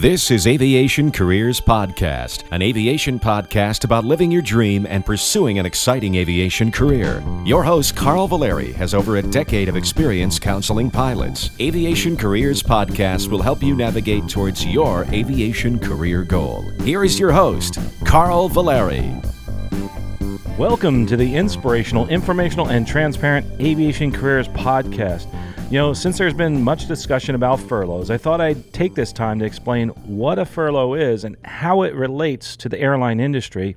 This is Aviation Careers Podcast, an aviation podcast about living your dream and pursuing an exciting aviation career. Your host, Carl Valeri, has over a decade of experience counseling pilots. Aviation Careers Podcast will help you navigate towards your aviation career goal. Here is your host, Carl Valeri. Welcome to the inspirational, informational, and transparent Aviation Careers Podcast. You know, since there's been much discussion about furloughs, I thought I'd take this time to explain what a furlough is and how it relates to the airline industry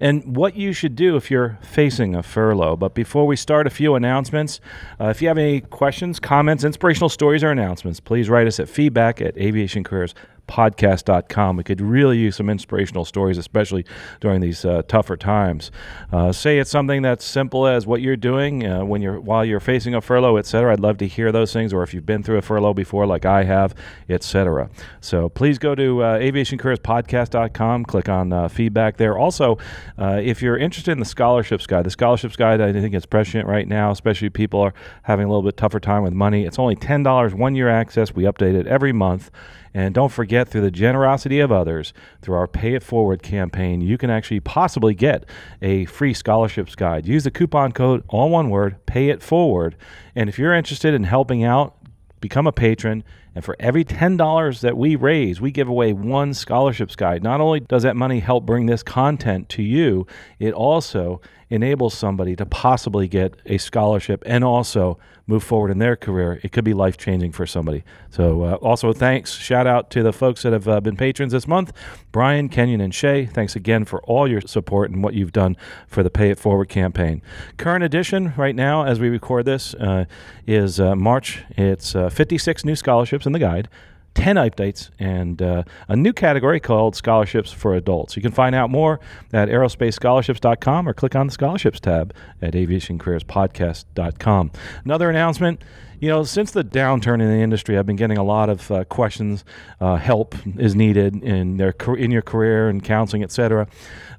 and what you should do if you're facing a furlough. But before we start, a few announcements. Uh, if you have any questions, comments, inspirational stories, or announcements, please write us at feedback at aviationcareers.com podcast.com. We could really use some inspirational stories, especially during these uh, tougher times. Uh, say it's something that's simple as what you're doing uh, when you're while you're facing a furlough, etc. I'd love to hear those things, or if you've been through a furlough before, like I have, etc. So please go to uh, aviationcareerspodcast.com, click on uh, feedback there. Also, uh, if you're interested in the scholarships guide, the scholarships guide I think it's prescient right now, especially people are having a little bit tougher time with money. It's only ten dollars one year access. We update it every month. And don't forget, through the generosity of others, through our Pay It Forward campaign, you can actually possibly get a free scholarships guide. Use the coupon code, all one word, Pay It Forward. And if you're interested in helping out, become a patron. And for every $10 that we raise, we give away one scholarships guide. Not only does that money help bring this content to you, it also enables somebody to possibly get a scholarship and also move forward in their career. It could be life changing for somebody. So, uh, also thanks, shout out to the folks that have uh, been patrons this month Brian, Kenyon, and Shay. Thanks again for all your support and what you've done for the Pay It Forward campaign. Current edition right now, as we record this, uh, is uh, March. It's uh, 56 new scholarships in the guide. 10 updates and uh, a new category called Scholarships for Adults. You can find out more at aerospacescholarships.com or click on the Scholarships tab at aviationcareerspodcast.com. Another announcement you know, since the downturn in the industry, I've been getting a lot of uh, questions. Uh, help is needed in their in your career and counseling, etc.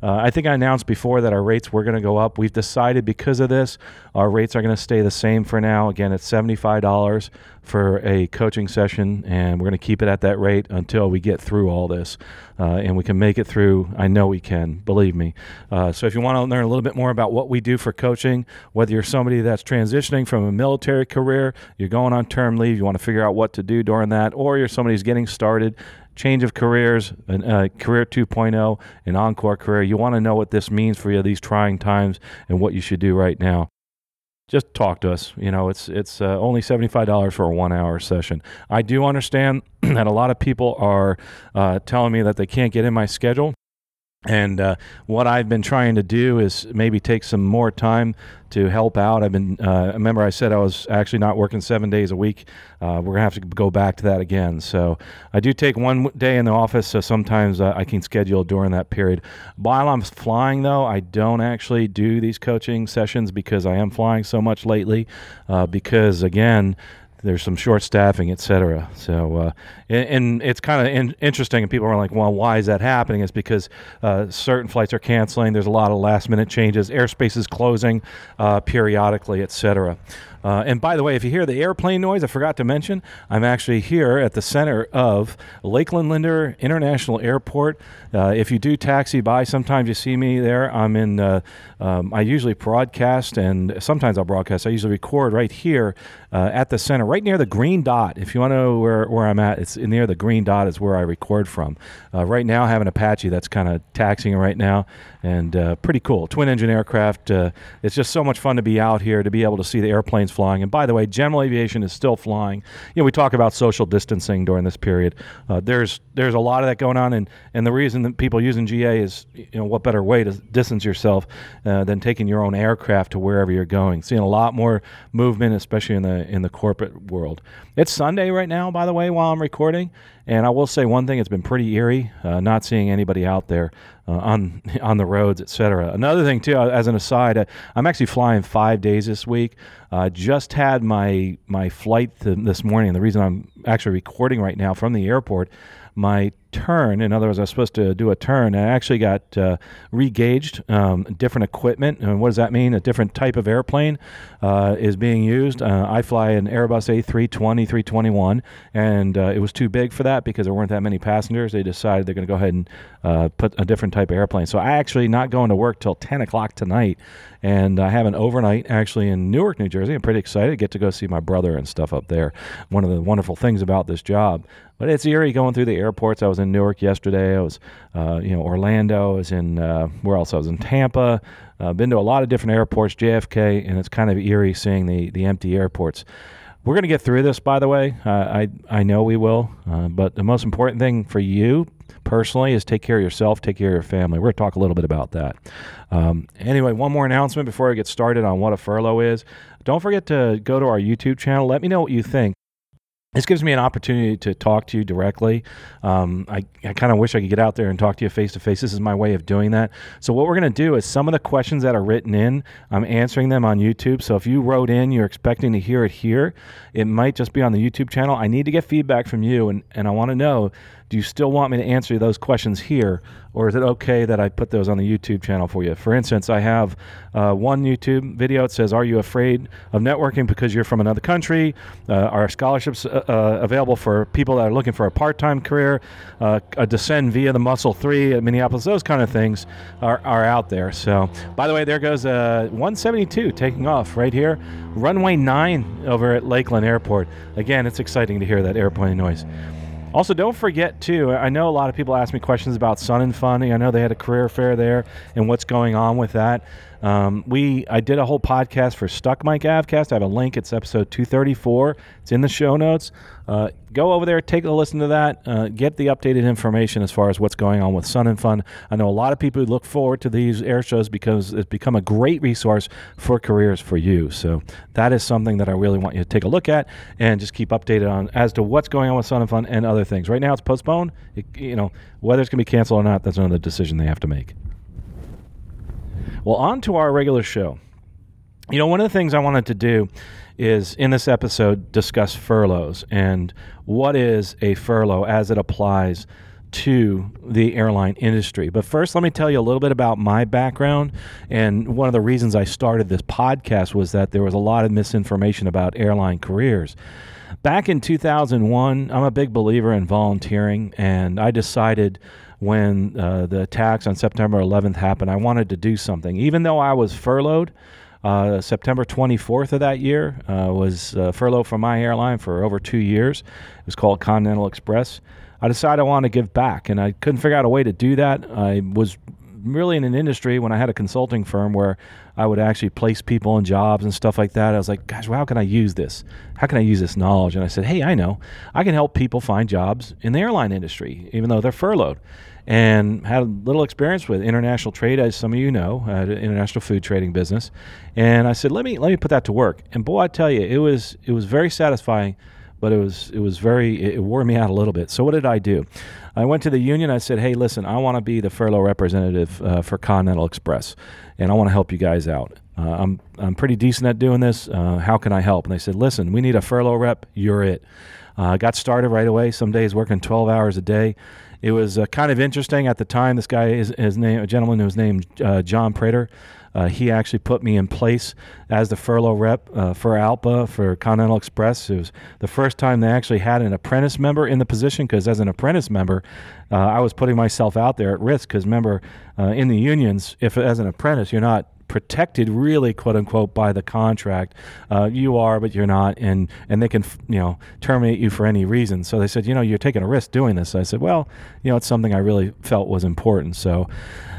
Uh, I think I announced before that our rates were going to go up. We've decided because of this, our rates are going to stay the same for now. Again, it's seventy-five dollars for a coaching session, and we're going to keep it at that rate until we get through all this, uh, and we can make it through. I know we can, believe me. Uh, so if you want to learn a little bit more about what we do for coaching, whether you're somebody that's transitioning from a military career, you're going on term leave, you want to figure out what to do during that, or you're somebody who's getting started change of careers, an, uh, career 2.0, an encore career. You want to know what this means for you these trying times and what you should do right now. Just talk to us. You know, it's it's uh, only seventy five dollars for a one hour session. I do understand that a lot of people are uh, telling me that they can't get in my schedule. And uh, what I've been trying to do is maybe take some more time to help out. I've been, uh, remember, I said I was actually not working seven days a week. Uh, we're going to have to go back to that again. So I do take one day in the office, so sometimes uh, I can schedule during that period. While I'm flying, though, I don't actually do these coaching sessions because I am flying so much lately. Uh, because, again, there's some short staffing, et cetera. So, uh, and, and, it's kind of in, interesting, and people are like, well, why is that happening? It's because uh, certain flights are canceling. There's a lot of last minute changes. Airspace is closing uh, periodically, et cetera. Uh, and by the way, if you hear the airplane noise, I forgot to mention, I'm actually here at the center of Lakeland Linder International Airport. Uh, if you do taxi by, sometimes you see me there. I'm in, uh, um, I usually broadcast and sometimes I'll broadcast. I usually record right here uh, at the center, right near the green dot. If you want to know where, where I'm at, it's near the green dot is where I record from. Uh, right now, I have an Apache that's kind of taxiing right now and uh, pretty cool. Twin engine aircraft. it's just so much fun to be out here, to be able to see the airplanes flying. And by the way, general aviation is still flying. You know, we talk about social distancing during this period. Uh, there's there's a lot of that going on, and and the reason that people using GA is you know what better way to distance yourself uh, than taking your own aircraft to wherever you're going. Seeing a lot more movement, especially in the in the corporate world. It's Sunday right now, by the way, while I'm recording, and I will say one thing: it's been pretty eerie, uh, not seeing anybody out there uh, on on the roads, etc. Another thing too, uh, as an aside, uh, I'm actually flying five days this week. I just had my my flight th- this morning. The reason I'm actually recording right now from the airport, my turn. In other words, I was supposed to do a turn. I actually got uh, regauged, um, different equipment. And what does that mean? A different type of airplane uh, is being used. Uh, I fly an Airbus A320, 321, and uh, it was too big for that because there weren't that many passengers. They decided they're going to go ahead and uh, put a different type of airplane. So I actually not going to work till 10 o'clock tonight, and I have an overnight actually in Newark, New Jersey. I'm pretty excited to get to go see my brother and stuff up there. One of the wonderful things about this job. But it's eerie going through the airports. I was in Newark yesterday. I was, uh, you know, Orlando. I was in uh, where else? I was in Tampa. Uh, been to a lot of different airports, JFK, and it's kind of eerie seeing the the empty airports. We're going to get through this, by the way. Uh, I I know we will. Uh, but the most important thing for you personally is take care of yourself, take care of your family. We're going to talk a little bit about that. Um, anyway, one more announcement before I get started on what a furlough is. Don't forget to go to our YouTube channel. Let me know what you think this gives me an opportunity to talk to you directly. Um, I, I kind of wish I could get out there and talk to you face to face. This is my way of doing that. So, what we're going to do is some of the questions that are written in, I'm answering them on YouTube. So, if you wrote in, you're expecting to hear it here, it might just be on the YouTube channel. I need to get feedback from you, and, and I want to know do you still want me to answer those questions here, or is it okay that I put those on the YouTube channel for you? For instance, I have uh, one YouTube video. It says, "Are you afraid of networking because you're from another country? Uh, are scholarships uh, available for people that are looking for a part-time career? Uh, a descend via the Muscle Three at Minneapolis? Those kind of things are, are out there. So, by the way, there goes uh, 172 taking off right here, runway nine over at Lakeland Airport. Again, it's exciting to hear that airplane noise. Also, don't forget too. I know a lot of people ask me questions about Sun and Fun. I know they had a career fair there and what's going on with that. Um, we I did a whole podcast for Stuck Mic Avcast. I have a link. It's episode 234. It's in the show notes. Uh, go over there, take a listen to that, uh, get the updated information as far as what's going on with Sun and Fun. I know a lot of people look forward to these air shows because it's become a great resource for careers for you. So that is something that I really want you to take a look at and just keep updated on as to what's going on with Sun and Fun and other things. Right now, it's postponed. It, you know whether it's going to be canceled or not. That's another decision they have to make. Well, on to our regular show. You know, one of the things I wanted to do is in this episode discuss furloughs and what is a furlough as it applies to the airline industry. But first, let me tell you a little bit about my background. And one of the reasons I started this podcast was that there was a lot of misinformation about airline careers. Back in 2001, I'm a big believer in volunteering, and I decided when uh, the attacks on September 11th happened, I wanted to do something. Even though I was furloughed, uh, September 24th of that year uh, was uh, furloughed from my airline for over two years. It was called Continental Express. I decided I wanted to give back, and I couldn't figure out a way to do that. I was really in an industry when I had a consulting firm where I would actually place people in jobs and stuff like that. I was like, gosh, well, how can I use this? How can I use this knowledge? And I said, hey, I know. I can help people find jobs in the airline industry, even though they're furloughed. And had a little experience with international trade, as some of you know, uh, an international food trading business. And I said, let me let me put that to work. And boy, I tell you, it was it was very satisfying but it was it was very it wore me out a little bit. So what did I do? I went to the union. I said, "Hey, listen, I want to be the furlough representative uh, for Continental Express, and I want to help you guys out. Uh, I'm I'm pretty decent at doing this. Uh, how can I help?" And they said, "Listen, we need a furlough rep. You're it." Uh, I got started right away. Some days working 12 hours a day. It was uh, kind of interesting at the time. This guy is his name, a gentleman who was named uh, John Prater. Uh, he actually put me in place as the furlough rep uh, for ALPA for Continental Express. It was the first time they actually had an apprentice member in the position because, as an apprentice member, uh, I was putting myself out there at risk. Because remember, uh, in the unions, if as an apprentice you're not protected really quote unquote by the contract. Uh, you are but you're not and and they can you know terminate you for any reason. So they said you know you're taking a risk doing this. So i said well you know it's something i really felt was important. So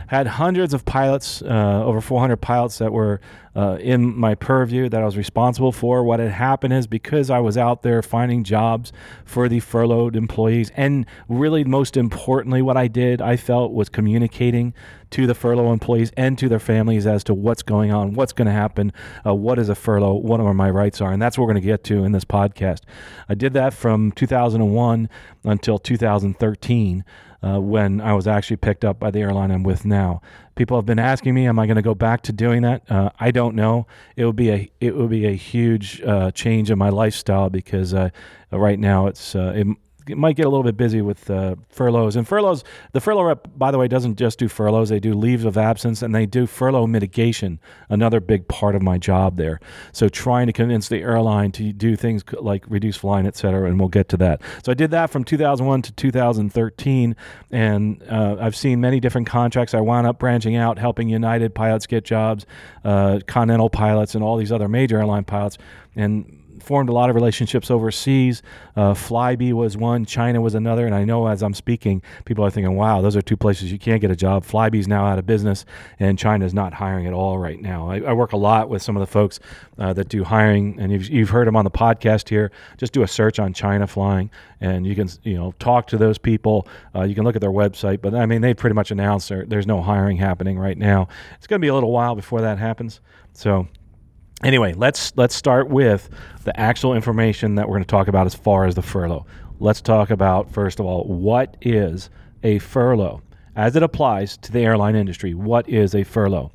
had hundreds of pilots, uh, over 400 pilots that were uh, in my purview that I was responsible for. What had happened is because I was out there finding jobs for the furloughed employees, and really most importantly, what I did, I felt was communicating to the furlough employees and to their families as to what's going on, what's going to happen, uh, what is a furlough, what are my rights are, and that's what we're going to get to in this podcast. I did that from 2001 until 2013 uh, when I was actually picked up by the airline I'm with now. People have been asking me, "Am I going to go back to doing that?" Uh, I don't know. It would be a it would be a huge uh, change in my lifestyle because uh, right now it's uh, it, it might get a little bit busy with uh, furloughs. And furloughs, the furlough rep, by the way, doesn't just do furloughs. They do leaves of absence and they do furlough mitigation, another big part of my job there. So trying to convince the airline to do things like reduce flying, et cetera, and we'll get to that. So I did that from 2001 to 2013, and uh, I've seen many different contracts. I wound up branching out, helping United pilots get jobs, uh, Continental pilots, and all these other major airline pilots. And formed a lot of relationships overseas. Uh, Flybe was one, China was another, and I know as I'm speaking, people are thinking, "Wow, those are two places you can't get a job." Flybe's now out of business, and China's not hiring at all right now. I, I work a lot with some of the folks uh, that do hiring, and you've, you've heard them on the podcast here. Just do a search on China flying, and you can you know talk to those people. Uh, you can look at their website, but I mean they pretty much announced there, there's no hiring happening right now. It's going to be a little while before that happens. So anyway, let's let's start with the actual information that we're going to talk about as far as the furlough. Let's talk about first of all what is a furlough as it applies to the airline industry. What is a furlough?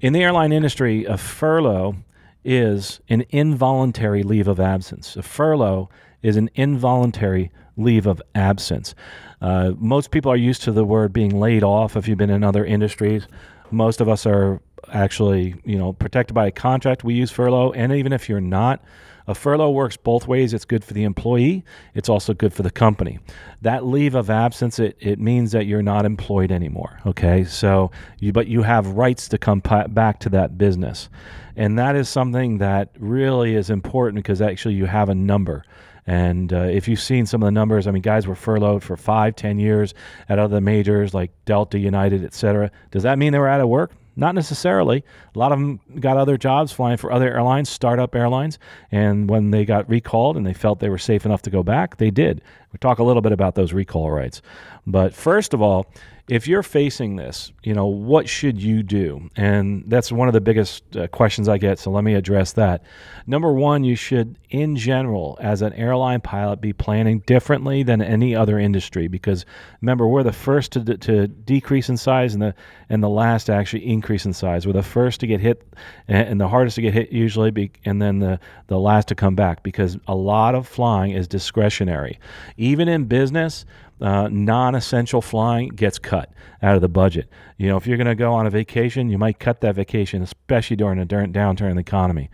In the airline industry, a furlough is an involuntary leave of absence. A furlough is an involuntary leave of absence. Uh, most people are used to the word being laid off if you've been in other industries. Most of us are actually, you know, protected by a contract. We use furlough, and even if you're not, a furlough works both ways. It's good for the employee. It's also good for the company. That leave of absence, it, it means that you're not employed anymore. Okay, so you but you have rights to come back to that business, and that is something that really is important because actually you have a number. And uh, if you've seen some of the numbers, I mean, guys were furloughed for five, ten years at other majors like Delta, United, et cetera. Does that mean they were out of work? Not necessarily. A lot of them got other jobs flying for other airlines, startup airlines, and when they got recalled and they felt they were safe enough to go back, they did. We talk a little bit about those recall rights. But first of all, if you're facing this, you know, what should you do? And that's one of the biggest uh, questions I get, so let me address that. Number one, you should, in general, as an airline pilot, be planning differently than any other industry because remember, we're the first to, to decrease in size and the, and the last to actually increase in size. We're the first to get hit and the hardest to get hit usually, be, and then the, the last to come back because a lot of flying is discretionary. Even in business, uh, non-essential flying gets cut out of the budget. You know, if you're going to go on a vacation, you might cut that vacation, especially during a downturn in the economy.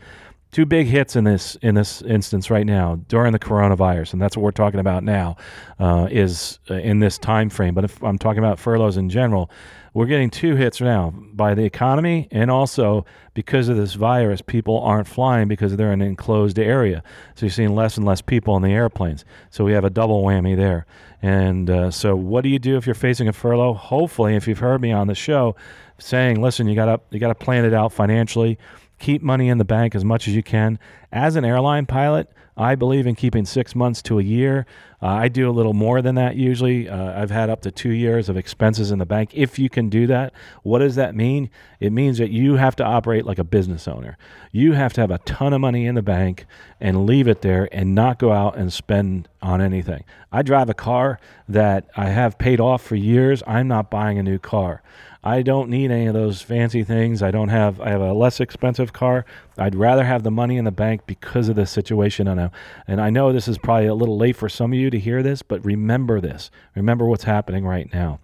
Two big hits in this in this instance right now during the coronavirus, and that's what we're talking about now, uh, is uh, in this time frame. But if I'm talking about furloughs in general, we're getting two hits now by the economy and also because of this virus, people aren't flying because they're in an enclosed area. So you're seeing less and less people in the airplanes. So we have a double whammy there. And uh, so, what do you do if you're facing a furlough? Hopefully, if you've heard me on the show saying, "Listen, you got to you got to plan it out financially." Keep money in the bank as much as you can. As an airline pilot, I believe in keeping six months to a year. Uh, I do a little more than that usually. Uh, I've had up to two years of expenses in the bank. If you can do that, what does that mean? It means that you have to operate like a business owner. You have to have a ton of money in the bank and leave it there and not go out and spend on anything. I drive a car that I have paid off for years. I'm not buying a new car. I don't need any of those fancy things. I don't have. I have a less expensive car. I'd rather have the money in the bank because of the situation. I know, and I know this is probably a little late for some of you to hear this, but remember this. Remember what's happening right now.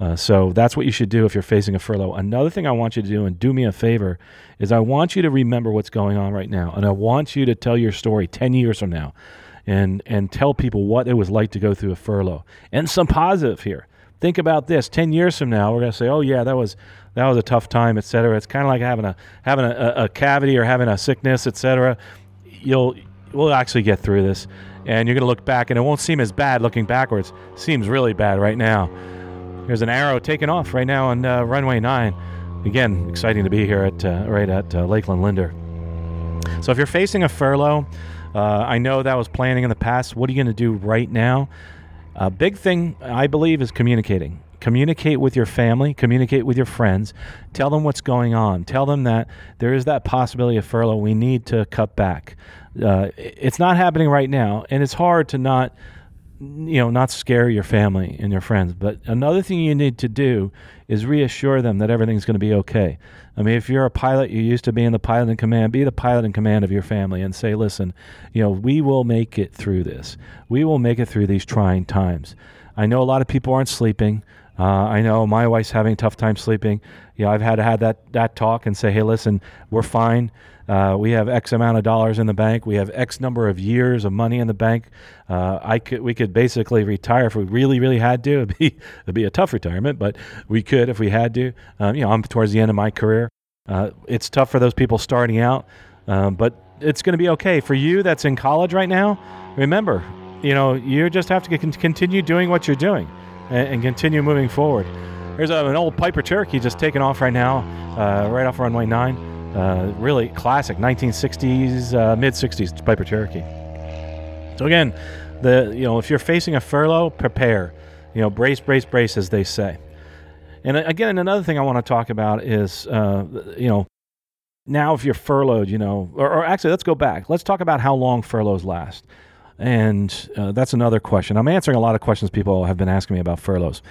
Uh, so that's what you should do if you're facing a furlough. Another thing I want you to do, and do me a favor, is I want you to remember what's going on right now, and I want you to tell your story 10 years from now, and and tell people what it was like to go through a furlough, and some positive here think about this. 10 years from now we're going to say oh yeah that was that was a tough time etc it's kind of like having a having a, a, cavity or having a sickness etc you'll we'll actually get through this and you're going to look back and it won't seem as bad looking backwards. Seems really bad right now. There's an arrow taking off right now on uh, runway 9 again exciting to be here at uh, right at uh, lakeland linder. So if you're facing a furlough uh, i know that was planning in the past. What are you going to do right now a big thing, I believe, is communicating. Communicate with your family, communicate with your friends, tell them what's going on, tell them that there is that possibility of furlough. We need to cut back. Uh, it's not happening right now, and it's hard to not you know, not scare your family and your friends. But another thing you need to do is reassure them that everything's going to be okay. I mean, if you're a pilot, you're used to being the pilot in command, be the pilot in command of your family and say, listen, you know, we will make it through this. We will make it through these trying times. I know a lot of people aren't sleeping. Uh, I know my wife's having a tough time sleeping. You know, I've had to have that, that talk and say, hey, listen, we're fine. Uh, we have X amount of dollars in the bank. We have X number of years of money in the bank. Uh, I could, we could basically retire if we really, really had to. It'd be, it'd be a tough retirement, but we could if we had to. Um, you know, I'm towards the end of my career. Uh, it's tough for those people starting out, um, but it's going to be okay for you. That's in college right now. Remember, you know, you just have to continue doing what you're doing and, and continue moving forward. There's a, an old Piper Cherokee just taking off right now, uh, right off runway nine. Uh, really classic 1960s, uh, mid 60s Piper Cherokee. So again, the you know if you're facing a furlough, prepare. You know, brace, brace, brace, as they say. And again, another thing I want to talk about is uh, you know now if you're furloughed, you know, or, or, actually let's go back. Let's talk about how long furloughs last. And uh, that's another question. I'm answering a lot of questions people have been asking me about furloughs.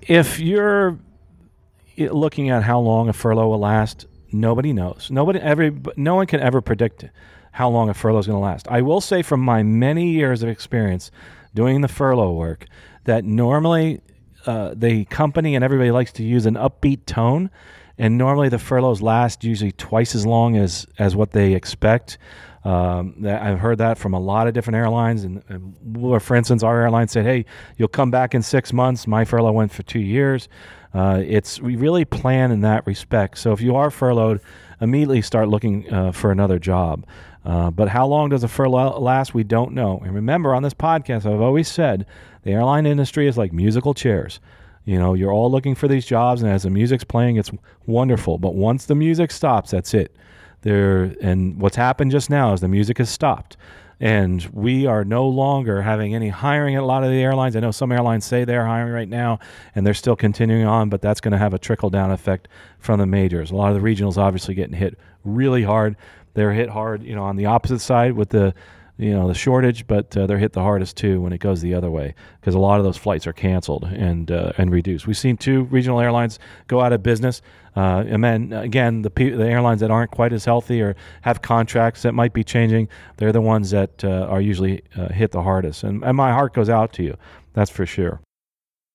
If you're looking at how long a furlough will last, nobody knows. Nobody, every, no one can ever predict how long a furlough is going to last. I will say, from my many years of experience doing the furlough work, that normally uh, the company and everybody likes to use an upbeat tone, and normally the furloughs last usually twice as long as as what they expect. Um, I've heard that from a lot of different airlines, and, and, for instance, our airline said, "Hey, you'll come back in six months." My furlough went for two years. Uh, it's we really plan in that respect. So if you are furloughed, immediately start looking uh, for another job. Uh, but how long does a furlough last? We don't know. And remember, on this podcast, I've always said the airline industry is like musical chairs. You know, you're all looking for these jobs, and as the music's playing, it's wonderful. But once the music stops, that's it there and what's happened just now is the music has stopped and we are no longer having any hiring at a lot of the airlines. I know some airlines say they're hiring right now and they're still continuing on, but that's going to have a trickle down effect from the majors. A lot of the regionals obviously getting hit really hard. They're hit hard, you know, on the opposite side with the you know the shortage, but uh, they're hit the hardest too when it goes the other way because a lot of those flights are canceled and uh, and reduced. We've seen two regional airlines go out of business, uh, and then again the the airlines that aren't quite as healthy or have contracts that might be changing, they're the ones that uh, are usually uh, hit the hardest. And, and my heart goes out to you, that's for sure.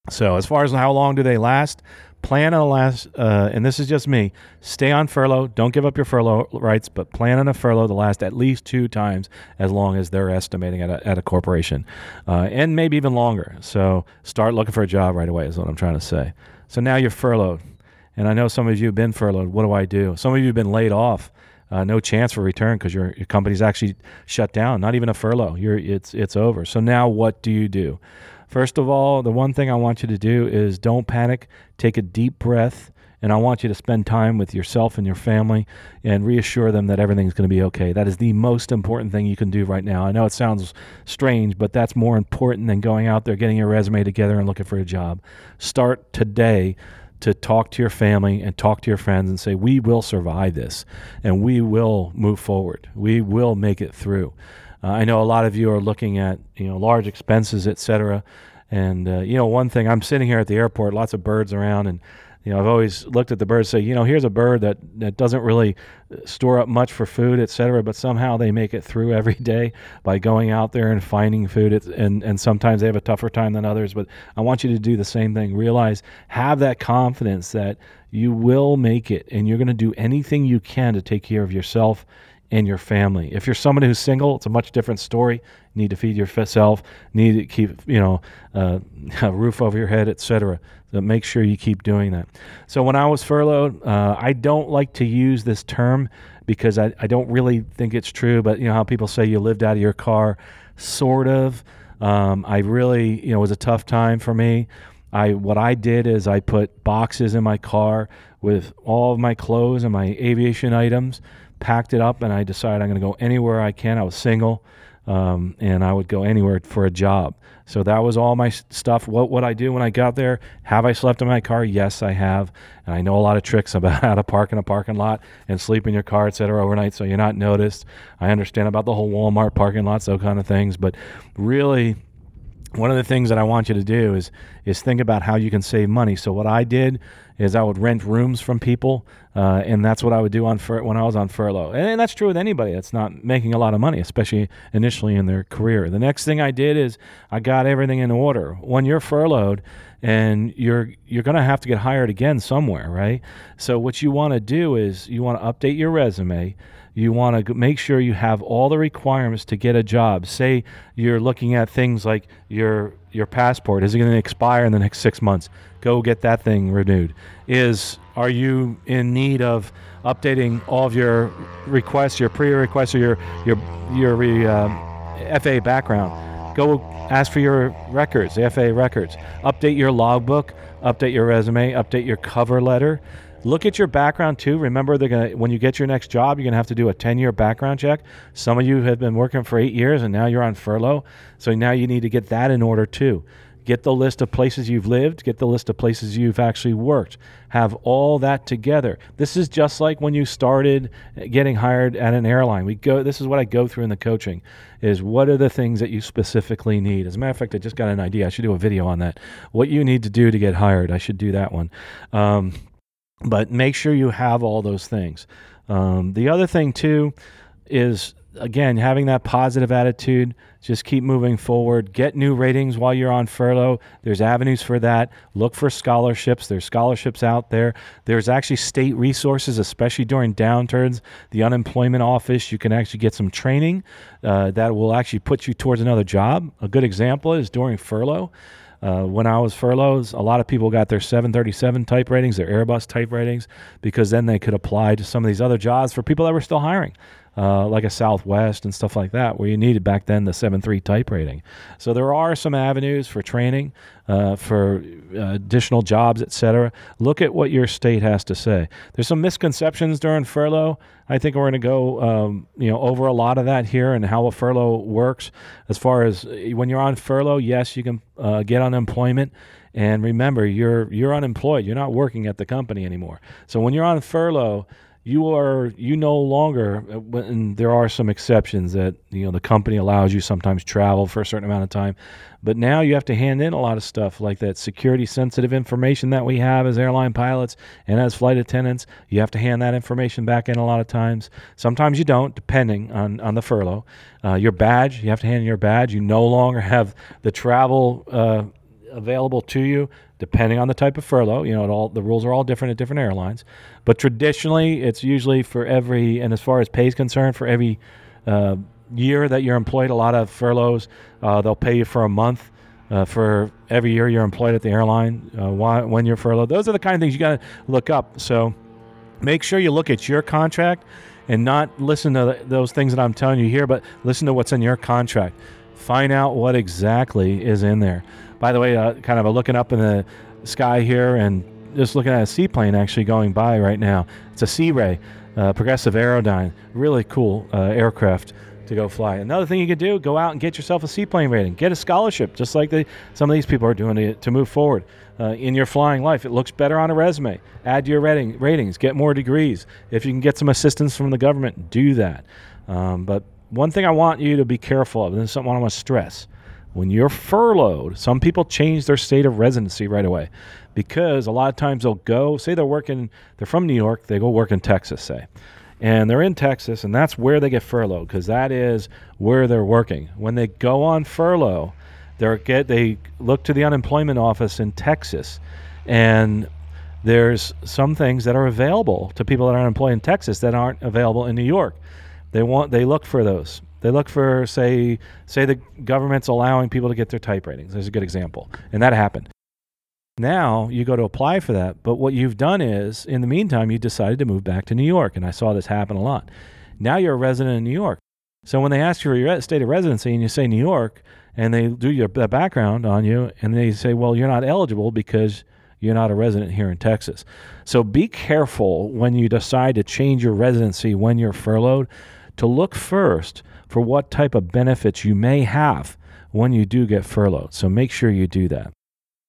So as far as how long do they last, plan on a last, uh, and this is just me, stay on furlough. Don't give up your furlough rights, but plan on a furlough to last at least two times as long as they're estimating at a, at a corporation, uh, and maybe even longer. So start looking for a job right away, is what I'm trying to say. So now you're furloughed. And I know some of you have been furloughed. What do I do? Some of you have been laid off. Uh, no chance for return because your, your company's actually shut down. Not even a furlough. You're, it's, it's over. So now what do you do? First of all, the one thing I want you to do is don't panic. Take a deep breath, and I want you to spend time with yourself and your family and reassure them that everything's going to be okay. That is the most important thing you can do right now. I know it sounds strange, but that's more important than going out there, getting your resume together, and looking for a job. Start today to talk to your family and talk to your friends and say, We will survive this and we will move forward. We will make it through. Uh, I know a lot of you are looking at you know large expenses, et cetera. And uh, you know, one thing I'm sitting here at the airport, lots of birds around, and you know, I've always looked at the birds, say, you know, here's a bird that that doesn't really uh, store up much for food, et cetera, but somehow they make it through every day by going out there and finding food. It's, and and sometimes they have a tougher time than others. But I want you to do the same thing. Realize, have that confidence that you will make it, and you're going to do anything you can to take care of yourself and your family. If you're somebody who's single, it's a much different story. You need to feed yourself, need to keep you know uh, a roof over your head, etc. So make sure you keep doing that. So when I was furloughed, uh, I don't like to use this term because I, I don't really think it's true. But you know how people say you lived out of your car, sort of. Um, I really you know it was a tough time for me. I what I did is I put boxes in my car with all of my clothes and my aviation items packed it up and I decided I'm going to go anywhere I can. I was single. Um, and I would go anywhere for a job. So that was all my stuff. What would I do when I got there? Have I slept in my car? Yes, I have. And I know a lot of tricks about how to park in a parking lot and sleep in your car, etc. overnight so you're not noticed. I understand about the whole Walmart parking lots, those kind of things. But really, one of the things that I want you to do is is think about how you can save money. So what I did is I would rent rooms from people, uh, and that's what I would do on fur- when I was on furlough. And, that's true with anybody that's not making a lot of money, especially initially in their career. The next thing I did is I got everything in order. When you're furloughed and you're you're going to have to get hired again somewhere, right? So what you want to do is you want to update your resume you want to make sure you have all the requirements to get a job. Say you're looking at things like your your passport is it going to expire in the next 6 months? Go get that thing renewed. Is are you in need of updating all of your requests, your PRIA requests or your your your re, um, FAA background? Go ask for your records, the FAA records. Update your logbook, update your resume, update your cover letter Look at your background too. Remember, they're gonna when you get your next job, you're gonna have to do a 10-year background check. Some of you have been working for eight years and now you're on furlough, so now you need to get that in order too. Get the list of places you've lived, get the list of places you've actually worked. Have all that together. This is just like when you started getting hired at an airline. We go this is what I go through in the coaching is what are the things that you specifically need. As a matter of fact, I just got an idea. I should do a video on that. What you need to do to get hired. I should do that one. Um, but make sure you have all those things. Um, the other thing too is again having that positive attitude. Just keep moving forward. Get new ratings while you're on furlough. There's avenues for that. Look for scholarships. There's scholarships out there. There's actually state resources, especially during downturns. The unemployment office, you can actually get some training uh, that will actually put you towards another job. A good example is during furlough. Uh, when I was furloughed, a lot of people got their 737 type ratings, their Airbus type ratings, because then they could apply to some of these other jobs for people that were still hiring uh, like a Southwest and stuff like that, where you needed back then the 7.3 type rating. So there are some avenues for training, uh, for uh, additional jobs, etc. Look at what your state has to say. There's some misconceptions during furlough. I think we're going to go, um, you know, over a lot of that here and how a furlough works. As far as uh, when you're on furlough, yes, you can uh, get unemployment. And remember, you're you're unemployed. You're not working at the company anymore. So when you're on furlough, you are you no longer uh, and there are some exceptions that you know the company allows you sometimes travel for a certain amount of time but now you have to hand in a lot of stuff like that security sensitive information that we have as airline pilots and as flight attendants. You have to hand that information back in a lot of times. Sometimes you don't depending on on the furlough. Uh, your badge you have to hand in your badge. You no longer have the travel uh, available to you depending on the type of furlough. You know, all the rules are all different at different airlines, but traditionally it's usually for every and as far as pay is concerned, for every uh, year that you're employed, a lot of furloughs uh, they'll pay you for a month. Uh, for every year you're employed at the airline, uh, why, when you're furloughed, those are the kind of things you got to look up. So, make sure you look at your contract and not listen to those things that I'm telling you here, but listen to what's in your contract. Find out what exactly is in there. By the way, uh, kind of a looking up in the sky here and just looking at a seaplane actually going by right now. It's a SeaRey, uh, Progressive Aerodyne. Really cool uh, aircraft to go fly. Another thing you could do, go out and get yourself a seaplane rating. Get a scholarship, just like the, some of these people are doing to, to move forward uh, in your flying life. It looks better on a resume. Add your rating, ratings, get more degrees. If you can get some assistance from the government, do that. Um, but one thing I want you to be careful of, and this is something I want to stress when you're furloughed, some people change their state of residency right away because a lot of times they'll go, say they're working, they're from New York, they go work in Texas, say, and they're in Texas, and that's where they get furloughed because that is where they're working. When they go on furlough, they get they look to the unemployment office in Texas, and there's some things that are available to people that are unemployed in Texas that aren't available in New York. They want they look for those. They look for say say the government's allowing people to get their type ratings. There's a good example, and that happened. Now you go to apply for that, but what you've done is, in the meantime, you decided to move back to New York, and I saw this happen a lot. Now you're a resident in New York. So when they ask you for your state of residency and you say New York, and they do your background on you, and they say, well, you're not eligible because you're not a resident here in Texas. So be careful when you decide to change your residency when you're furloughed to look first for what type of benefits you may have when you do get furloughed. So make sure you do that.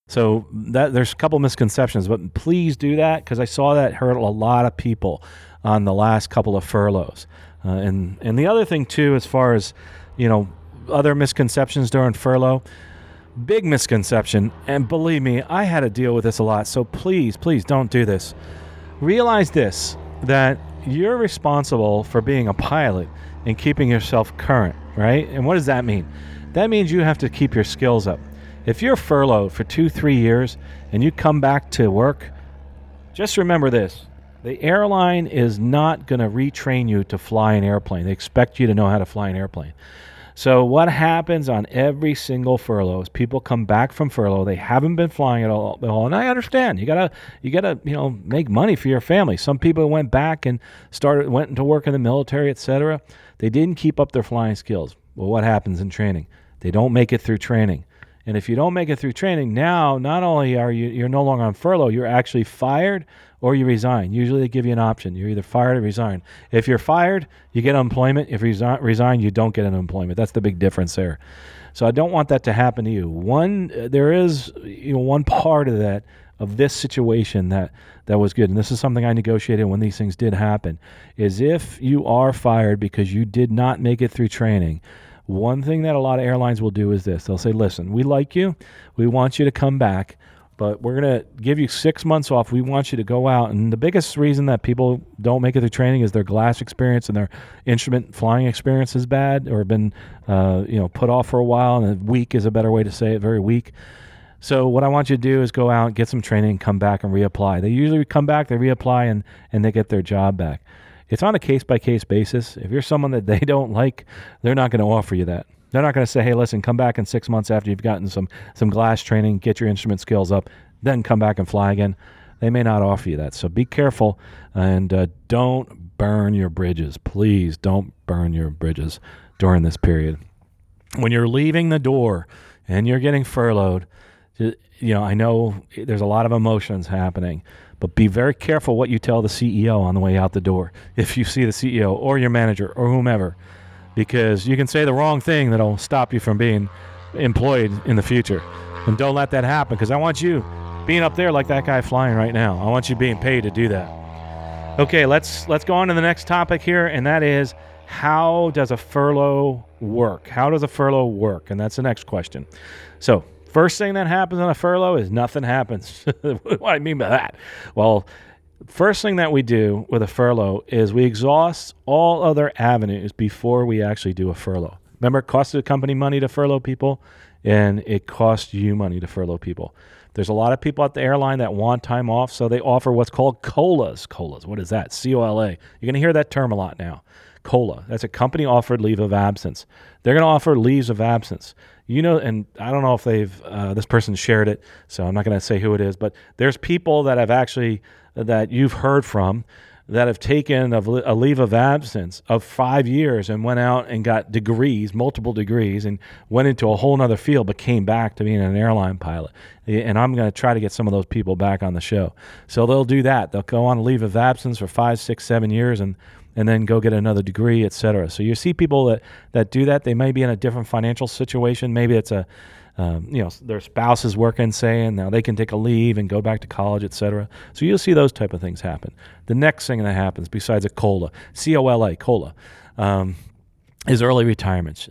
So that there's a couple misconceptions, but please do that because I saw that hurt a lot of people on the last couple of furloughs. Uh, and and the other thing too, as far as you know, other misconceptions during furlough, Big misconception. And believe me, I had to deal with this a lot. So please, please don't do this. Realize this that you're responsible for being a pilot and keeping yourself current, right? And what does that mean? That means you have to keep your skills up. If you're furloughed for two, three years and you come back to work, just remember this the airline is not going to retrain you to fly an airplane. They expect you to know how to fly an airplane. So what happens on every single furlough is people come back from furlough. They haven't been flying at all, all, and I understand. You gotta you gotta you know make money for your family. Some people went back and started went into work in the military, etc. They didn't keep up their flying skills. Well, what happens in training? They don't make it through training. And if you don't make it through training, now not only are you you're no longer on furlough, you're actually fired or you resign. Usually they give you an option. You're either fired or resign. If you're fired, you get unemployment. If you resign, you don't get unemployment. That's the big difference there. So I don't want that to happen to you. One uh, there is you know one part of that of this situation that that was good and this is something I negotiated when these things did happen is if you are fired because you did not make it through training one thing that a lot of airlines will do is this they'll say, listen, we like you, we want you to come back, but we're going to give you six months off. We want you to go out. And the biggest reason that people don't make it through training is their glass experience and their instrument flying experience is bad or been uh, you know put off for a while. And weak is a better way to say it, very weak. So what I want you to do is go out, get some training, come back and reapply. They usually come back, they reapply, and and they get their job back. It's on a case by case basis. If you're someone that they don't like, they're not going to offer you that. They're not going to say, "Hey, listen, come back in six months after you've gotten some some glass training, get your instrument skills up, then come back and fly again." They may not offer you that. So be careful and uh, don't burn your bridges. Please don't burn your bridges during this period. When you're leaving the door and you're getting furloughed, you know I know there's a lot of emotions happening. But be very careful what you tell the CEO on the way out the door if you see the CEO or your manager or whomever, because you can say the wrong thing that'll stop you from being employed in the future. And don't let that happen because I want you being up there like that guy flying right now. I want you being paid to do that. Okay, let's let's go on to the next topic here, and that is how does a furlough work? How does a furlough work? And that's the next question. So First thing that happens on a furlough is nothing happens. what do I mean by that? Well, first thing that we do with a furlough is we exhaust all other avenues before we actually do a furlough. Remember, it costs the company money to furlough people, and it costs you money to furlough people. There's a lot of people at the airline that want time off, so they offer what's called COLAs. COLAs, what is that? C O L A. You're going to hear that term a lot now. COLA. That's a company offered leave of absence. They're going to offer leaves of absence you know, and I don't know if they've uh, this person shared it, so I'm not going to say who it is, but there's people that have actually that you've heard from that have taken a, leave of absence of five years and went out and got degrees, multiple degrees, and went into a whole other field, but came back to being an airline pilot. And I'm going to try to get some of those people back on the show. So they'll do that. They'll go on a leave of absence for five, six, seven years, and and then go get another degree, etc. So you see people that, that do that. They may be in a different financial situation. Maybe it's a um, you know their spouse is working, saying now they can take a leave and go back to college, etc. So you'll see those type of things happen. The next thing that happens, besides a cola, C O L A, cola, um, is early retirement.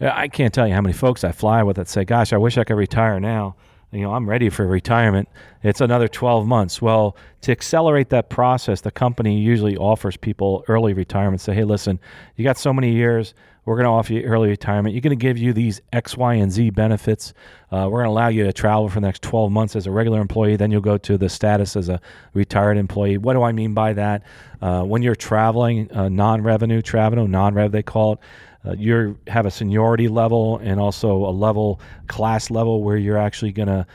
I can't tell you how many folks I fly with that say, "Gosh, I wish I could retire now." You know, I'm ready for retirement. It's another 12 months. Well, to accelerate that process, the company usually offers people early retirement. Say, hey, listen, you got so many years. We're going to offer you early retirement. You're going to give you these X, Y, and Z benefits. Uh, we're going to allow you to travel for the next 12 months as a regular employee. Then you'll go to the status as a retired employee. What do I mean by that? Uh, when you're traveling, uh, non revenue travel, non rev, they call it uh, you have a seniority level and also a level class level where you're actually going to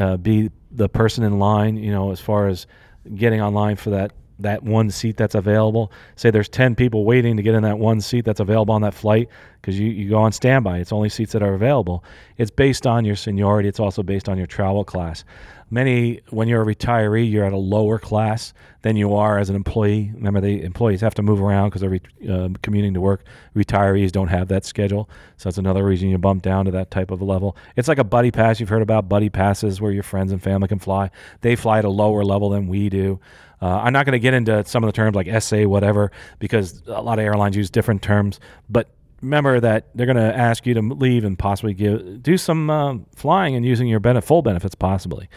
uh, be the person in line you know as far as getting online for that that one seat that's available. Say there's 10 people waiting to get in that one seat that's available on that flight because you, you go on standby. It's only seats that are available. It's based on your seniority. It's also based on your travel class. Many when you're a retiree you're at a lower class than you are as an employee. Remember the employees have to move around because they're re, uh, commuting to work. Retirees don't have that schedule. So that's another reason you bump down to that type of a level. It's like a buddy pass. You've heard about buddy passes where your friends and family can fly. They fly at a lower level than we do uh, i'm not going to get into some of the terms like sa whatever because a lot of airlines use different terms but remember that they're going to ask you to leave and possibly give, do some uh, flying and using your benefit, full benefits possibly.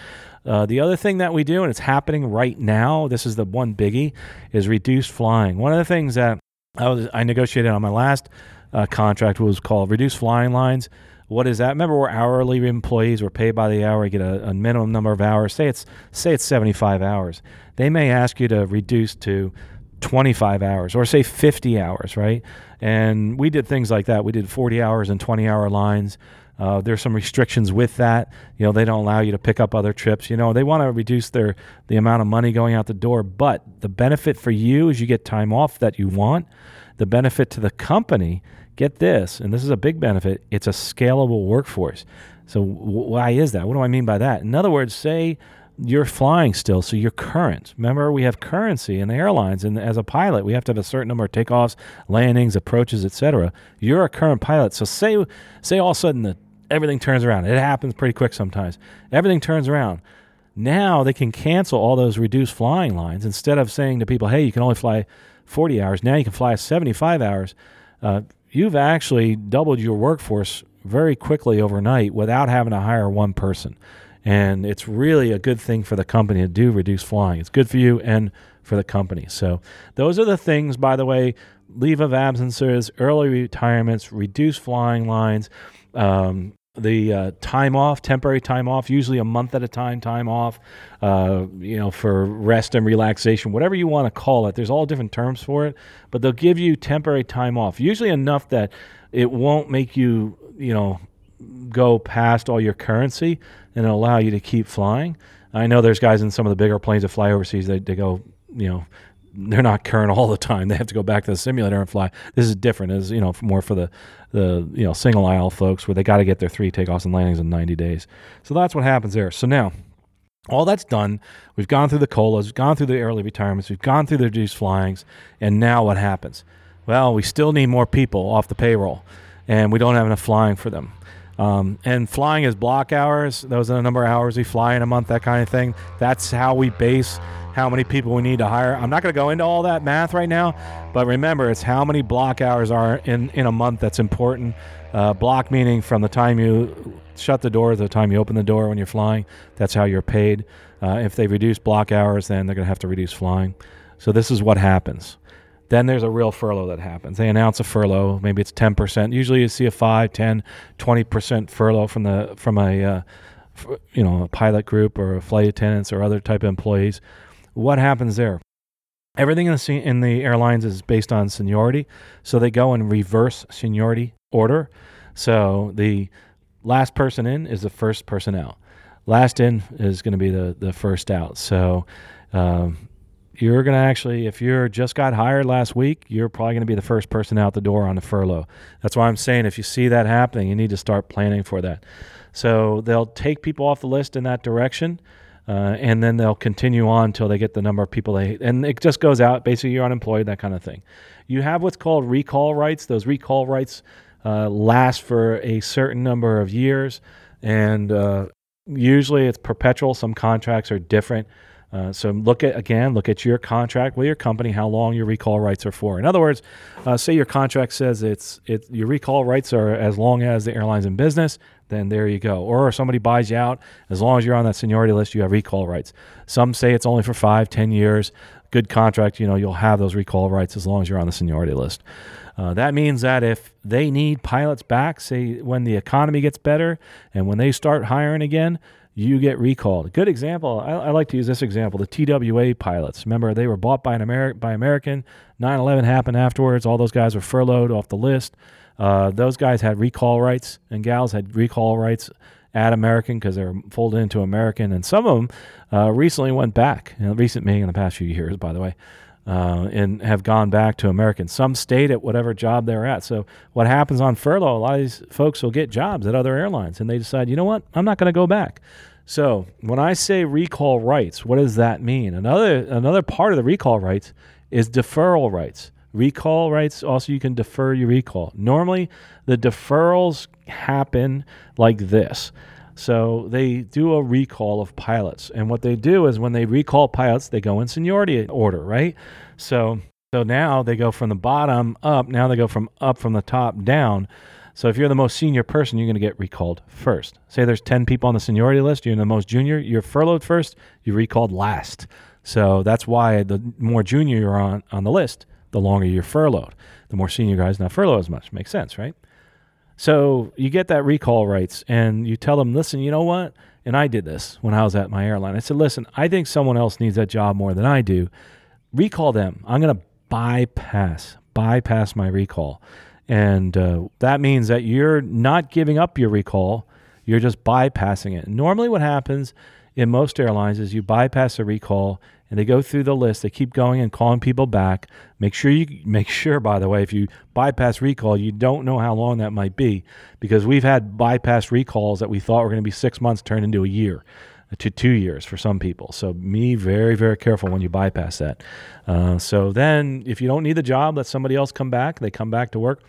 Uh, the other thing that we do, and it's happening right now, this is the one biggie, is reduced flying. One of the things that I, was, I negotiated on my last uh, contract was called reduced flying lines. What is that? Remember, we're hourly employees. We're paid by the hour. We get a, a minimum number of hours. Say it's say it's 75 hours. They may ask you to reduce to 25 hours or say 50 hours, right? And we did things like that. We did 40 hours and 20 hour lines. Uh, there's some restrictions with that. You know, they don't allow you to pick up other trips. You know, they want to reduce their the amount of money going out the door. But the benefit for you is you get time off that you want. The benefit to the company, get this, and this is a big benefit. It's a scalable workforce. So w- why is that? What do I mean by that? In other words, say you're flying still, so you're current. Remember, we have currency in the airlines, and as a pilot, we have to have a certain number of takeoffs, landings, approaches, etc. You're a current pilot, so say say all of a sudden the everything turns around. It happens pretty quick sometimes. Everything turns around. Now they can cancel all those reduced flying lines instead of saying to people, "Hey, you can only fly 40 hours." Now you can fly 75 hours. Uh, you've actually doubled your workforce very quickly overnight without having to hire one person. And it's really a good thing for the company to do reduce flying. It's good for you and for the company. So those are the things, by the way, leave of absences, early retirements, reduced flying lines, um, the uh, time off, temporary time off, usually a month at a time, time off, uh, you know, for rest and relaxation, whatever you want to call it. There's all different terms for it, but they'll give you temporary time off, usually enough that it won't make you, you know, go past all your currency and allow you to keep flying. I know there's guys in some of the bigger planes that fly overseas, they, they go, you know, they're not current all the time. They have to go back to the simulator and fly. This is different, is you know more for the the you know single aisle folks where they got to get their three takeoffs and landings in 90 days. So that's what happens there. So now all that's done. We've gone through the colas, we've gone through the early retirements, we've gone through the reduced flyings, and now what happens? Well, we still need more people off the payroll, and we don't have enough flying for them. Um, and flying is block hours. Those are the number of hours we fly in a month, that kind of thing. That's how we base how many people we need to hire. I'm not going to go into all that math right now, but remember, it's how many block hours are in, in a month that's important. Uh, block meaning from the time you shut the door to the time you open the door when you're flying. That's how you're paid. Uh, if they reduce block hours, then they're going to have to reduce flying. So this is what happens. Then there's a real furlough that happens. They announce a furlough. Maybe it's 10%. Usually you see a 5, 10, 20% furlough from the from a uh, you know a pilot group or flight attendants or other type of employees what happens there? Everything in the, in the airlines is based on seniority, so they go in reverse seniority order. So the last person in is the first person out. Last in is going to be the the first out. So um, you're going to actually, if you're just got hired last week, you're probably going to be the first person out the door on the furlough. That's why I'm saying if you see that happening, you need to start planning for that. So they'll take people off the list in that direction. Uh, and then they'll continue on until they get the number of people they and it just goes out basically you're unemployed that kind of thing you have what's called recall rights those recall rights uh, last for a certain number of years and uh, usually it's perpetual some contracts are different uh, so look at again, look at your contract with your company, how long your recall rights are for. In other words, uh, say your contract says it's it your recall rights are as long as the airline's in business, then there you go. Or if somebody buys you out, as long as you're on that seniority list, you have recall rights. Some say it's only for five, ten years. Good contract, you know, you'll have those recall rights as long as you're on the seniority list. Uh, that means that if they need pilots back, say when the economy gets better and when they start hiring again, you get recalled. Good example, I, I, like to use this example the TWA pilots. Remember, they were bought by, an Ameri- by American. 9 11 happened afterwards. All those guys were furloughed off the list. Uh, those guys had recall rights, and gals had recall rights at American because they were folded into American. And some of them uh, recently went back, you know, recent meaning in the past few years, by the way. Uh, and have gone back to American. Some stayed at whatever job they're at. So what happens on furlough? A lot of these folks will get jobs at other airlines, and they decide, you know what, I'm not going to go back. So when I say recall rights, what does that mean? Another another part of the recall rights is deferral rights. Recall rights also you can defer your recall. Normally the deferrals happen like this. So they do a recall of pilots. And what they do is when they recall pilots, they go in seniority order, right? So So now they go from the bottom up. Now they go from up from the top down. So if you're the most senior person, you're going to get recalled first. Say there's 10 people on the seniority list, you're the most junior, you're furloughed first, you're recalled last. So that's why the more junior you're on on the list, the longer you're furloughed. The more senior guys not furloughed as much. Makes sense, right? So you get that recall rights and you tell them, listen, you know what? And I did this when I was at my airline. I said, listen, I think someone else needs that job more than I do. Recall them. I'm going to bypass, bypass my recall. And uh, that means that you're not giving up your recall, you're just bypassing it. Normally, what happens in most airlines is you bypass a recall and they go through the list. They keep going and calling people back. Make sure you make sure, by the way, if you bypass recall, you don't know how long that might be because we've had bypass recalls that we thought were going to be six months turn into a year to two years for some people. So me very very careful when you bypass that. Uh, so then, if you don't need the job, let somebody else come back. They come back to work.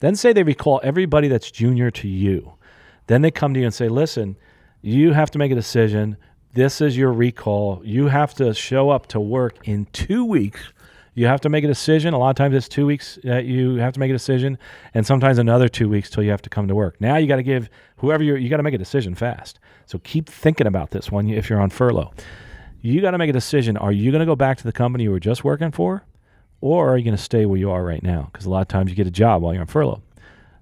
Then say they recall everybody that's junior to you. Then they come to you and say, listen, you have to make a decision this is your recall. You have to show up to work in two weeks. You have to make a decision. A lot of times it's two weeks that you have to make a decision, and sometimes another two weeks till you have to come to work. Now you got to give whoever you you got to make a decision fast. So keep thinking about this one if you're on furlough. You got to make a decision. Are you going to go back to the company you were just working for, or are you going to stay where you are right now? Because a lot of times you get a job while you're on furlough.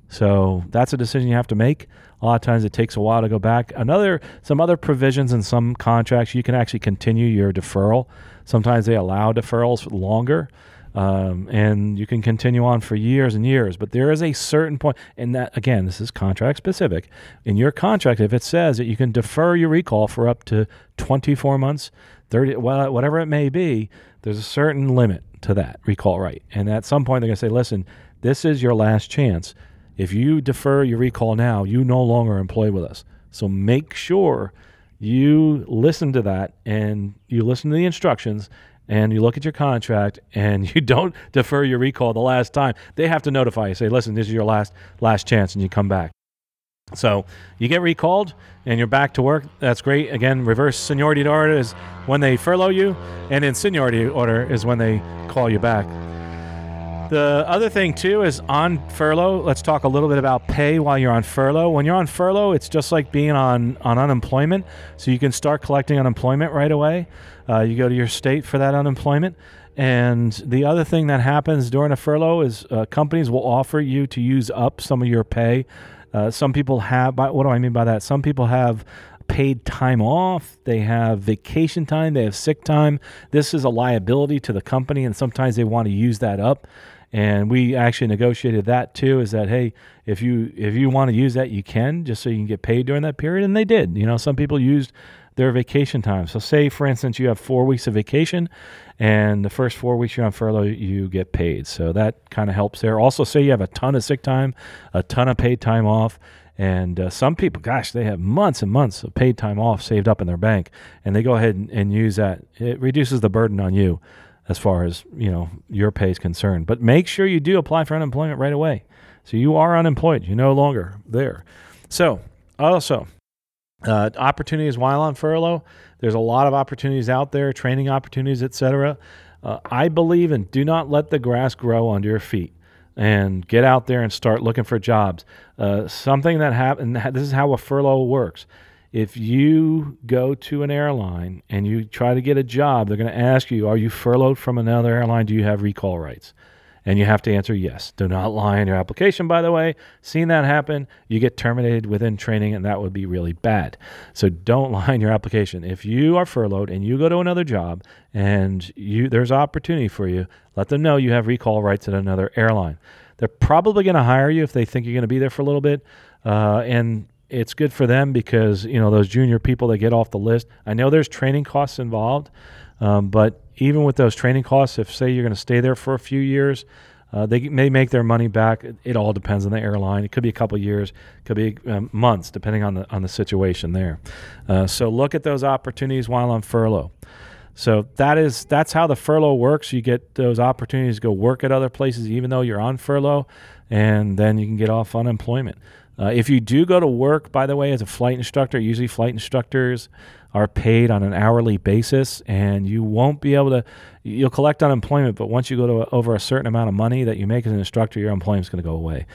So that's a decision you have to make. A lot of times it takes a while to go back. Another, some other provisions in some contracts, you can actually continue your deferral. Sometimes they allow deferrals longer, um, and you can continue on for years and years. But there is a certain point, and that again, this is contract specific. In your contract, if it says that you can defer your recall for up to 24 months, 30, well, whatever it may be, there's a certain limit to that recall right. And at some point, they're going to say, listen, this is your last chance if you defer your recall now, you no longer employ with us. So make sure you listen to that and you listen to the instructions and you look at your contract and you don't defer your recall the last time. They have to notify you, say, listen, this is your last last chance, and you come back. So you get recalled and you're back to work. That's great. Again, reverse seniority order is when they furlough you, and in seniority order is when they call you back. The other thing too is on furlough. Let's talk a little bit about pay while you're on furlough. When you're on furlough, it's just like being on on unemployment. So you can start collecting unemployment right away. Uh, you go to your state for that unemployment. And the other thing that happens during a furlough is uh, companies will offer you to use up some of your pay. Uh, some people have. What do I mean by that? Some people have paid time off, they have vacation time, they have sick time. This is a liability to the company, and sometimes they want to use that up and we actually negotiated that too is that hey if you if you want to use that you can just so you can get paid during that period and they did. You know some people used their vacation time. So say for instance you have four weeks of vacation and the first four weeks you're on furlough you get paid. So that kind of helps there. Also say you have a ton of sick time a ton of paid time off and uh, some people, gosh, they have months and months of paid time off saved up in their bank, and they go ahead and, and use that. It reduces the burden on you as far as you know your pay is concerned. But make sure you do apply for unemployment right away. So you are unemployed. You're no longer there. So also uh, opportunities while on furlough. There's a lot of opportunities out there, training opportunities, etc. Uh, I believe in do not let the grass grow under your feet and get out there and start looking for jobs. Uh, something that happened. This is how a furlough works if you go to an airline and you try to get a job, they're going to ask you, Are you furloughed from another airline? Do you have recall rights? And you have to answer yes. Do not lie in your application, by the way. Seen that happen, you get terminated within training, and that would be really bad. So don't lie in your application. If you are furloughed and you go to another job and you there's opportunity for you, let them know you have recall rights at another airline. They're probably going to hire you if they think you're going to be there for a little bit. Uh, and it's good for them because you know those junior people that get off the list. I know there's training costs involved, um, but even with those training costs, if say you're going to stay there for a few years, uh, they may make their money back. It, all depends on the airline. It could be a couple years, could be um, months, depending on the on the situation there. Uh, so look at those opportunities while on furlough. So that is that's how the furlough works. You get those opportunities to go work at other places, even though you're on furlough, and then you can get off unemployment. Uh, if you do go to work, by the way, as a flight instructor, usually flight instructors are paid on an hourly basis, and you won't be able to. You'll collect unemployment, but once you go to over a certain amount of money that you make as an instructor, your unemployment is going to go away.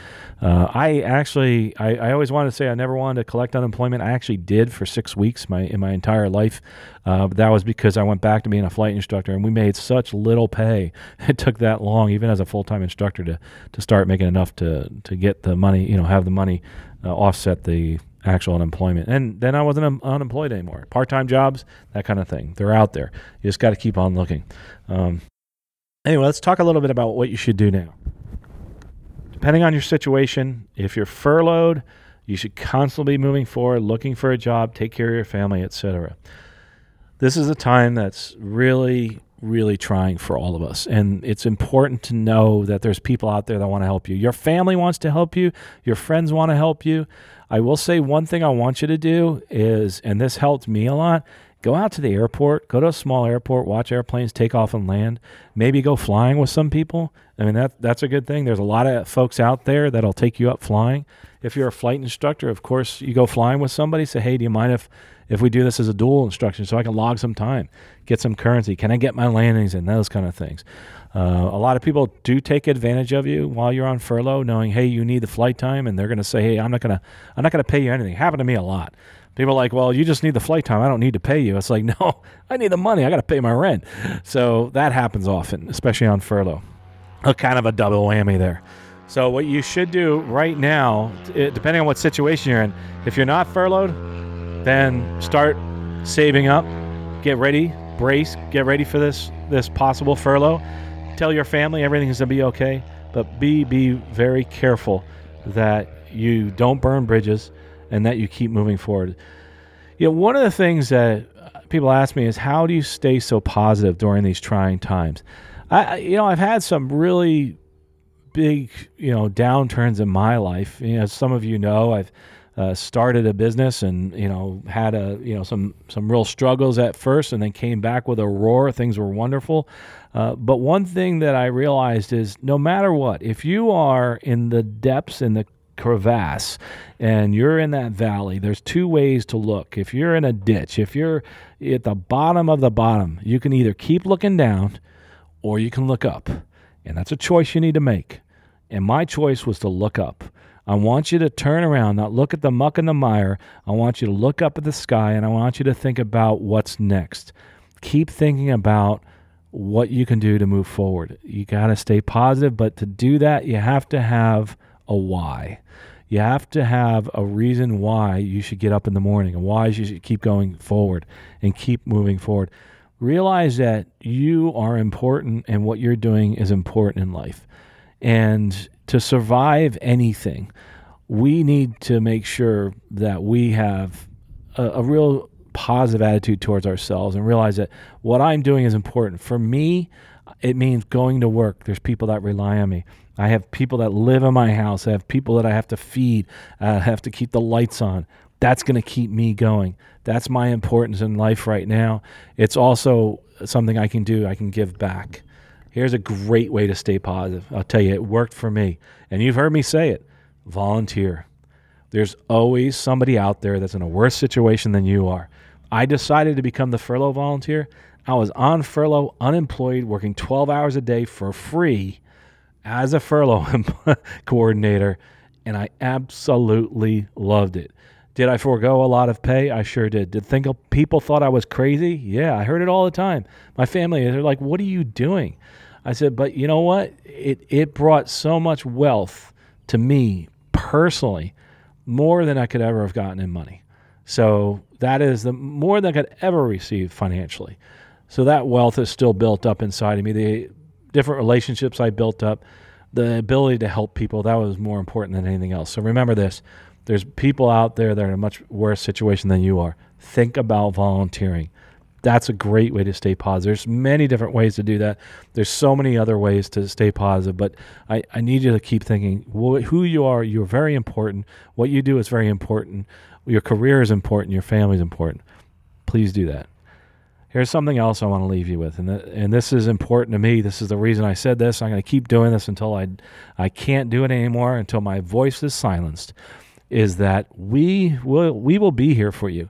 Uh, I actually, I, I, always wanted to say I never wanted to collect unemployment. I actually did for six weeks my in my entire life. Uh, but that was because I went back to being a flight instructor, and we made such little pay. It took that long, even as a full time instructor, to to start making enough to to get the money, you know, have the money uh, offset the actual unemployment. And then I wasn't un- unemployed anymore. Part time jobs, that kind of thing. They're out there. You just got to keep on looking. Um, anyway, let's talk a little bit about what you should do now. Depending on your situation, if you're furloughed, you should constantly be moving forward, looking for a job, take care of your family, etc. This is a time that's really really trying for all of us. And it's important to know that there's people out there that want to help you. Your family wants to help you, your friends want to help you. I will say one thing I want you to do is, and this helped me a lot, go out to the airport, go to a small airport, watch airplanes take off and land, maybe go flying with some people. I mean, that, that's a good thing. There's a lot of folks out there that'll take you up flying. If you're a flight instructor, of course, you go flying with somebody, say, hey, do you mind if, if we do this as a dual instruction so I can log some time, get some currency? Can I get my landings and Those kind of things. Uh, a lot of people do take advantage of you while you're on furlough, knowing, hey, you need the flight time, and they're going to say, hey, I'm not going to, I'm not going to pay you anything. Happened to me a lot. People are like, well, you just need the flight time. I don't need to pay you. It's like, no, I need the money. I got to pay my rent. So that happens often, especially on furlough. A kind of a double whammy there. So what you should do right now, depending on what situation you're in, if you're not furloughed, then start saving up, get ready, brace, get ready for this this possible furlough tell your family everything's going to be okay, but be be very careful that you don't burn bridges and that you keep moving forward. You know, one of the things that people ask me is how do you stay so positive during these trying times? I, you know, I've had some really big, you know, downturns in my life. You know, as some of you know, I've uh, started a business and you know had a you know some some real struggles at first and then came back with a roar. Things were wonderful. Uh, but one thing that i realized is no matter what if you are in the depths in the crevasse and you're in that valley there's two ways to look. If you're in a ditch if you're at the bottom of the bottom you can either keep looking down or you can look up. And that's a choice you need to make. And my choice was to look up I want you to turn around, not look at the muck and the mire. I want you to look up at the sky and I want you to think about what's next. Keep thinking about what you can do to move forward. You got to stay positive, but to do that, you have to have a why. You have to have a reason why you should get up in the morning and why you should keep going forward and keep moving forward. Realize that you are important and what you're doing is important in life. And to survive anything, we need to make sure that we have a, a, real positive attitude towards ourselves and realize that what I'm doing is important. For me, it means going to work. There's people that rely on me. I have people that live in my house. I have people that I have to feed. Uh, I have to keep the lights on. That's going to keep me going. That's my importance in life right now. It's also something I can do. I can give back. Here's a great way to stay positive. I'll tell you, it worked for me. And you've heard me say it volunteer. There's always somebody out there that's in a worse situation than you are. I decided to become the furlough volunteer. I was on furlough, unemployed, working 12 hours a day for free as a furlough coordinator, and I absolutely loved it. Did I forego a lot of pay? I sure did. Did think people thought I was crazy? Yeah, I heard it all the time. My family, they're like, "What are you doing?" I said, "But you know what? It it brought so much wealth to me personally, more than I could ever have gotten in money. So that is the more than I could ever receive financially. So that wealth is still built up inside of me. The different relationships I built up, the ability to help people, that was more important than anything else. So remember this there's people out there that are in a much worse situation than you are. Think about volunteering. That's a great way to stay positive. There's many different ways to do that. There's so many other ways to stay positive, but I, I need you to keep thinking who you are. You're very important. What you do is very important. Your career is important. Your family is important. Please do that. Here's something else I want to leave you with, and th- and this is important to me. This is the reason I said this. I'm going to keep doing this until I I can't do it anymore, until my voice is silenced is that we will we will be here for you.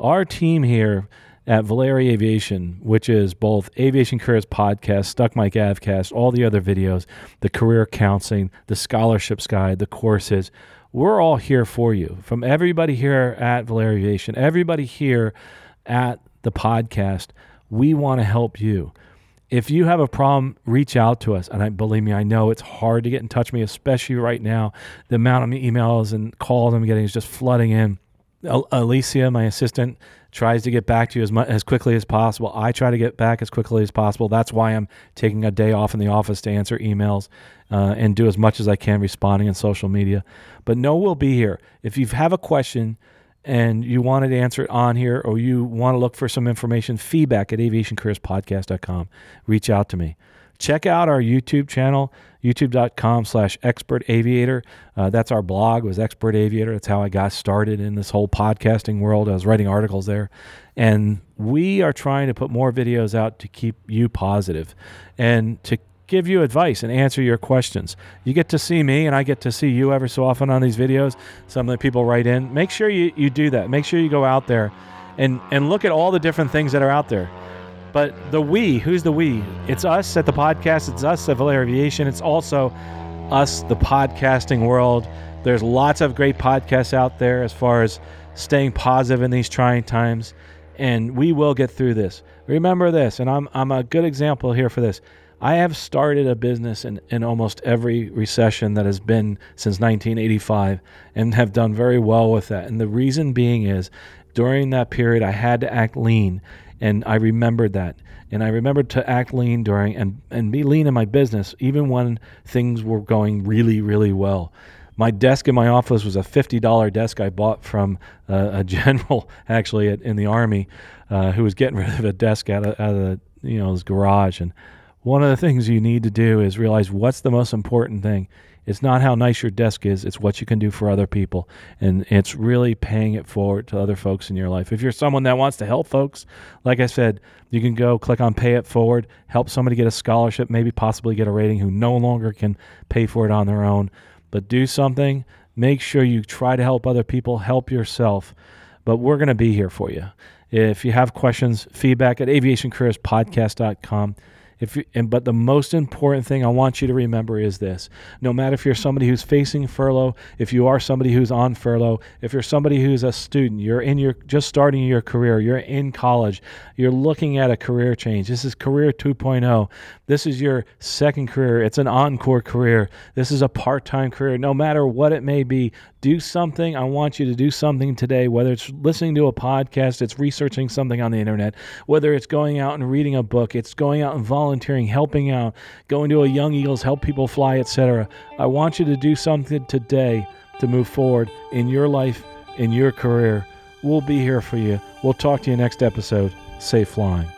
Our team here at Valeri Aviation, which is both Aviation Careers Podcast, Stuck Mic Avcast, all the other videos, the career counseling, the scholarships guide, the courses, we're all here for you. From everybody here at Valeri Aviation, everybody here at the podcast, we want to help you. If you have a problem, reach out to us. And I believe me, I know it's hard to get in touch with me, especially right now. The amount of emails and calls I'm getting is just flooding in. Alicia, my assistant, tries to get back to you as much, as quickly as possible. I try to get back as quickly as possible. That's why I'm taking a day off in the office to answer emails uh, and do as much as I can responding in social media. But no, we'll be here. If you have a question and you wanted to answer it on here or you want to look for some information, feedback at aviationcareerspodcast.com. Reach out to me. Check out our YouTube channel, youtube.com slash expert aviator. Uh, that's our blog, was Expert Aviator. That's how I got started in this whole podcasting world. I was writing articles there. And we are trying to put more videos out to keep you positive and to give you advice and answer your questions. You get to see me and I get to see you ever so often on these videos. Some of the people write in. Make sure you, you do that. Make sure you go out there and, and look at all the different things that are out there. But the we, who's the we? It's us at the podcast, it's us at Valeri Aviation, it's also us, the podcasting world. There's lots of great podcasts out there as far as staying positive in these trying times, and we will get through this. Remember this, and I'm, I'm a good example here for this. I have started a business in, in almost every recession that has been since 1985 and have done very well with that. And the reason being is during that period, I had to act lean. And I remembered that. And I remembered to act lean during and, and be lean in my business, even when things were going really, really well. My desk in my office was a $50 desk I bought from uh, a general, actually, at, in the Army, uh, who was getting rid of a desk out of, out of the, you know, his garage. And one of the things you need to do is realize what's the most important thing. It's not how nice your desk is, it's what you can do for other people. And it's really paying it forward to other folks in your life. If you're someone that wants to help folks, like I said, you can go click on Pay It Forward, help somebody get a scholarship, maybe possibly get a rating who no longer can pay for it on their own. But do something. Make sure you try to help other people, help yourself. But we're going to be here for you. If you have questions, feedback at aviationcareerspodcast.com. If you, and but the most important thing I want you to remember is this: no matter if you're somebody who's facing furlough, if you are somebody who's on furlough, if you're somebody who's a student, you're in your just starting your career, you're in college, you're looking at a career change. This is career 2.0. This is your second career. It's an encore career. This is a part-time career. No matter what it may be, do something. I want you to do something today, whether it's listening to a podcast, it's researching something on the internet, whether it's going out and reading a book, it's going out and volunteering, helping out, going to a Young Eagles, help people fly, etc. I want you to do something today to move forward in your life, in your career. We'll be here for you. We'll talk to you next episode. Safe flying.